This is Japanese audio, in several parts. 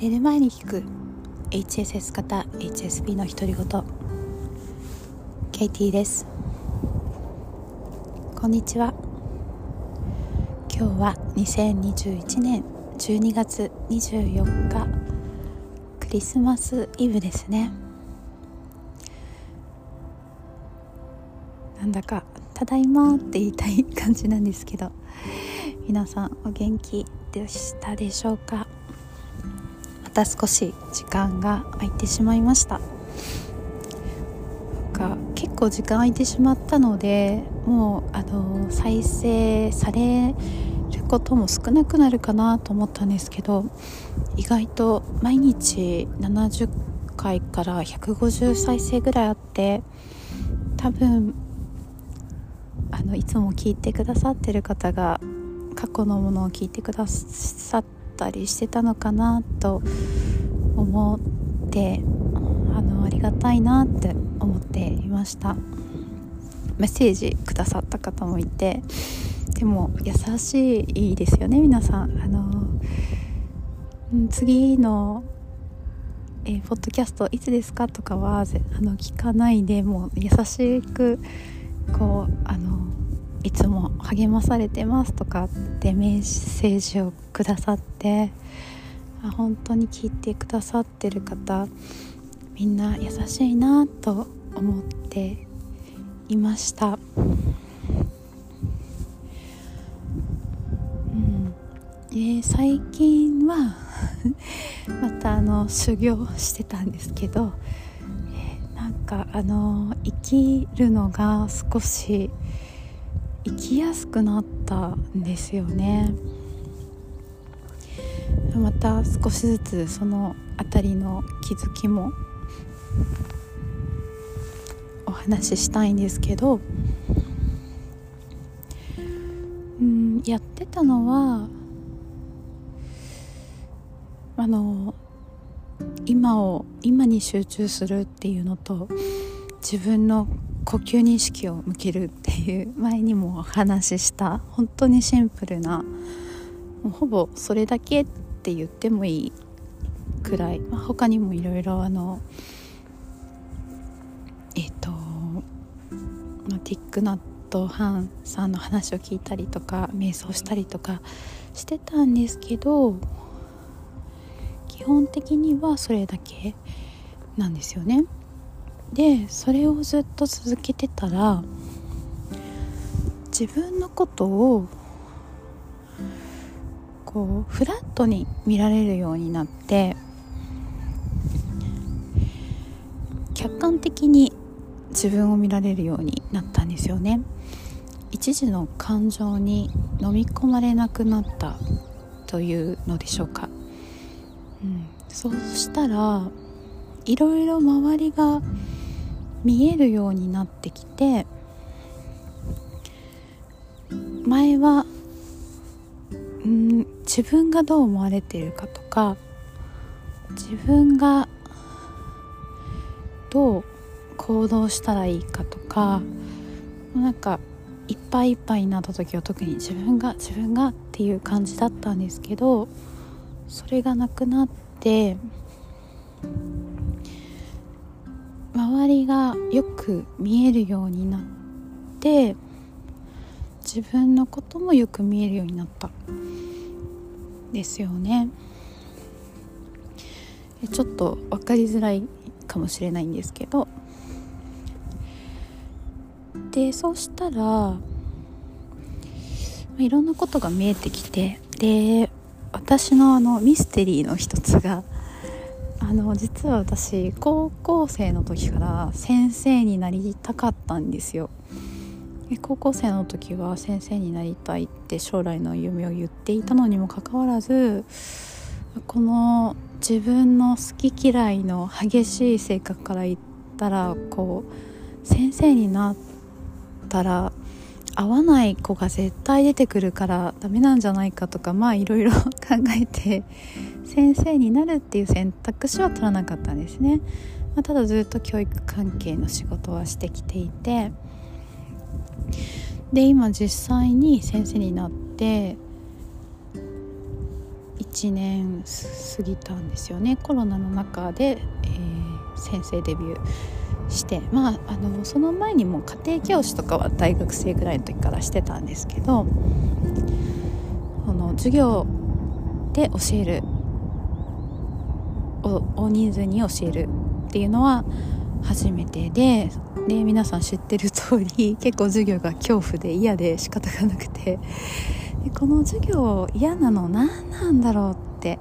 寝る前に聞く。HSS 型 HSP の独り言。ケイティです。こんにちは。今日は2021年12月24日クリスマスイブですね。なんだか「ただいま」って言いたい感じなんですけど皆さんお元気でしたでしょうか？また少し時間が空いてしまいました。か結構時間空いてしまったのでもうあの再生されることも少なくなるかなと思ったんですけど意外と毎日70回から150再生ぐらいあって多分あのいつも聞いてくださってる方が過去のものを聞いてくださってたりしてたのかなと思ってあのありがたいなって思っていました。メッセージくださった方もいてでも優しいですよね皆さん。あの次のえー、ポッドキャストいつですかとかはあの聞かないでもう優しくこうあのいつも励まされてますとかってメッセージをくださってあ本当に聞いてくださってる方みんな優しいなと思っていました、うん。で最近は またあの修行してたんですけど、えなんかあの生きるのが少し生きやすくなったんですよね。また少しずつその辺りの気づきもお話ししたいんですけどうんやってたのはあの今を今に集中するっていうのと自分の呼吸に意識を向けるっていう前にもお話しした。本当にシンプルな。もうほぼそれだけって言ってもいいくらい、まあ、他にもいろいろあのえっ、ー、と、まあ、ティックナットハンさんの話を聞いたりとか瞑想したりとかしてたんですけど基本的にはそれだけなんですよね。でそれをずっと続けてたら自分のことをこうフラットに見られるようになって客観的に自分を見られるようになったんですよね。一時の感情に飲み込まれなくなったというのでしょうか、うん、そうしたらいろいろ周りが見えるようになってきて前はうん自分がどう思われているかとか自分がどう行動したらいいかとかなんかいっぱいいっぱいになった時は特に自分が自分がっていう感じだったんですけどそれがなくなって周りがよく見えるようになって自分のこともよく見えるようになったですよね。ちょっと分かりづらいかもしれないんですけど。でそうしたらいろんなことが見えてきてで私のあのミステリーの一つがあの実は私高校生の時から先生になりたかったんですよ。高校生の時は先生になりたいって将来の夢を言っていたのにもかかわらずこの自分の好き嫌いの激しい性格から言ったらこう先生になったら合わない子が絶対出てくるからダメなんじゃないかとかまあいろいろ 考えて先生になるっていう選択肢は取らなかったんですね、まあ、ただずっと教育関係の仕事はしてきていて。で今実際に先生になって1年過ぎたんですよね。コロナの中で、えー、先生デビュー。してまああのその前にも家庭教師とかは大学生ぐらいの時からしてたんですけどこの授業で教える大人数に教えるっていうのは初めてでで皆さん知ってる通り結構授業が恐怖で嫌で仕方がなくてでこの授業嫌なの何なんだろうって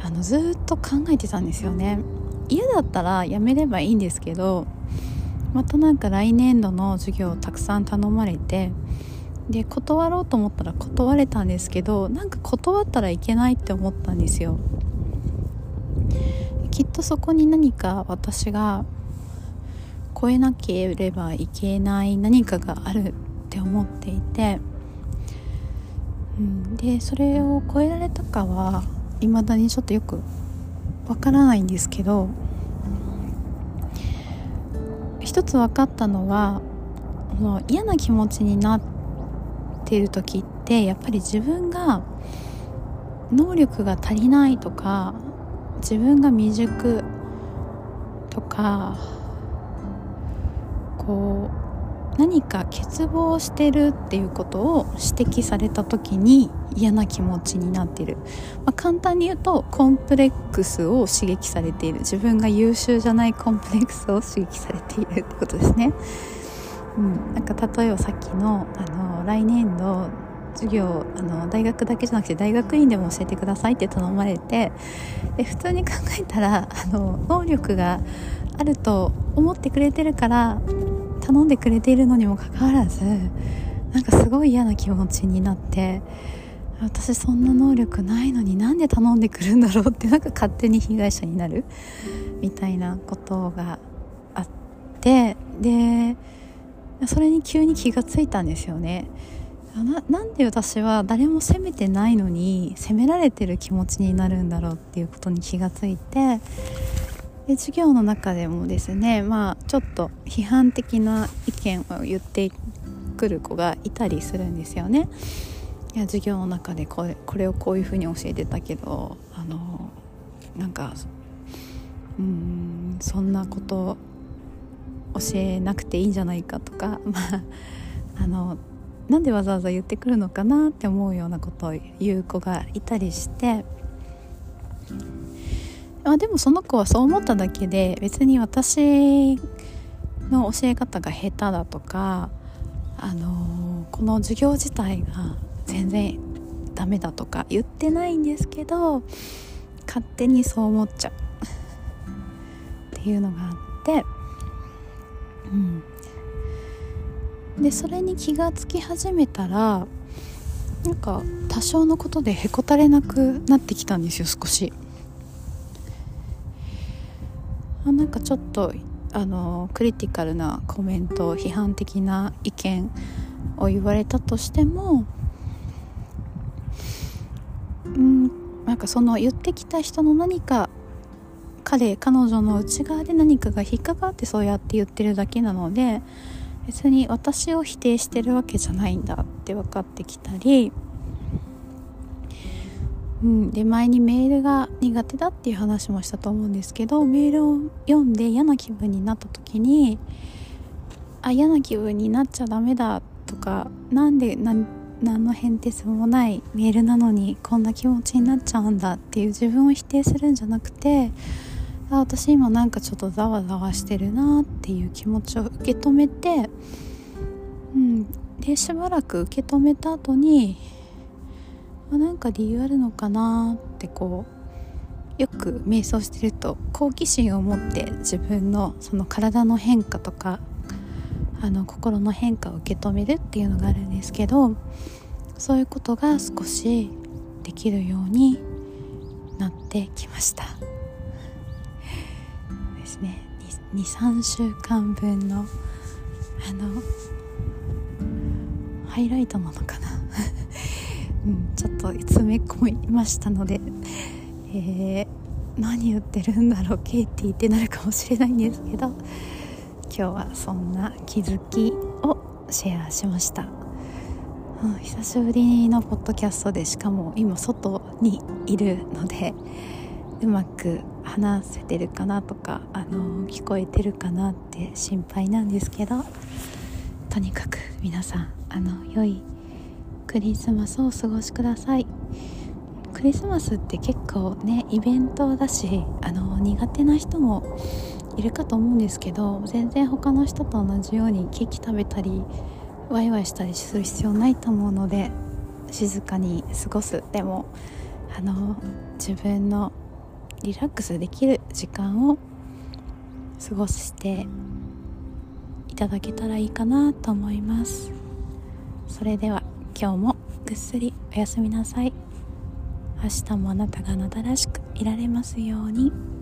あのずっと考えてたんですよね。嫌だったらやめればいいんですけどまたなんか来年度の授業をたくさん頼まれてで断ろうと思ったら断れたんですけどなんか断ったらいけないって思ったんですよ。きっとそこに何か私が超えなければいけない何かがあるって思っていて、うん、でそれを超えられたかは未だにちょっとよくわからないんですけど一つ分かったのはの嫌な気持ちになってる時ってやっぱり自分が能力が足りないとか自分が未熟とかこう何か欠乏してるっていうことを指摘された時に嫌な気持ちになっている、まあ、簡単に言うとコンプレックスを刺激されている。自分が優秀じゃないコンプレックスを刺激されているってことですね。うん、なんか例えばさっきのあの来年度授業あの大学だけじゃなくて大学院でも教えてくださいって頼まれてで普通に考えたらあの能力があると思ってくれてるから頼んでくれているのにもかかわらずなんかすごい嫌な気持ちになって私そんな能力ないのになんで頼んでくるんだろうってなんか勝手に被害者になるみたいなことがあってでそれに急に気がついたんですよね。ななんで私は誰も責めてないのに責められてる気持ちになるんだろうっていうことに気がついてで授業の中でもですねまあちょっと批判的な意見を言ってくる子がいたりするんですよね。いや授業の中でこれこれをこういうふうに教えてたけどあのなんかうんそんなこと教えなくていいんじゃないかとか まああのなんでわざわざ言ってくるのかなって思うようなことを言う子がいたりしてあでもその子はそう思っただけで別に私の教え方が下手だとか、あの、この授業自体が全然ダメだとか言ってないんですけど勝手にそう思っちゃう。っていうのがあって。うん。でそれに気がつき始めたらなんか多少のことでへこたれなくなってきたんですよ少し。あなんかちょっとあのクリティカルなコメント批判的な意見を言われたとしてもなんかその言ってきた人の何か彼彼女の内側で何かが引っかかってそうやって言ってるだけなので別に私を否定してるわけじゃないんだって分かってきたり、うん、で前にメールが苦手だっていう話もしたと思うんですけどメールを読んで嫌な気分になった時にあ嫌な気分になっちゃダメだとかなんで何の変哲もないメールなのにこんな気持ちになっちゃうんだっていう自分を否定するんじゃなくてあ私今なんかちょっとざわざわしてるなっていう気持ちを受け止めて、うん、でしばらく受け止めた後にあなんか理由あるのかなってこうよく瞑想してると好奇心を持って自分のその体の変化とかあの心の変化を受け止めるっていうのがあるんですけどそういうことが少しできるようになってきました。ですね。23週間分のあのハイライトなのかな、うん、ちょっと詰め込みましたので、えー、何言ってるんだろうケイティってなるかもしれないんですけど。今日はそんな気づきをシェアしました。うん、久しぶりのポッドキャストでしかも今外にいるのでうまく話せてるかなとかあの聞こえてるかなって心配なんですけどとにかく皆さんあの良いクリスマスをお過ごしください。クリスマスって結構ねイベントだしあの苦手な人もいるかと思うんですけど全然他の人と同じようにケーキ食べたりワイワイしたりする必要ないと思うので静かに過ごす。でもあの自分のリラックスできる時間を過ごしていただけたらいいかなと思います。それでは今日もぐっすりおやすみなさい。明日もあなたがあなたらしくいられますように。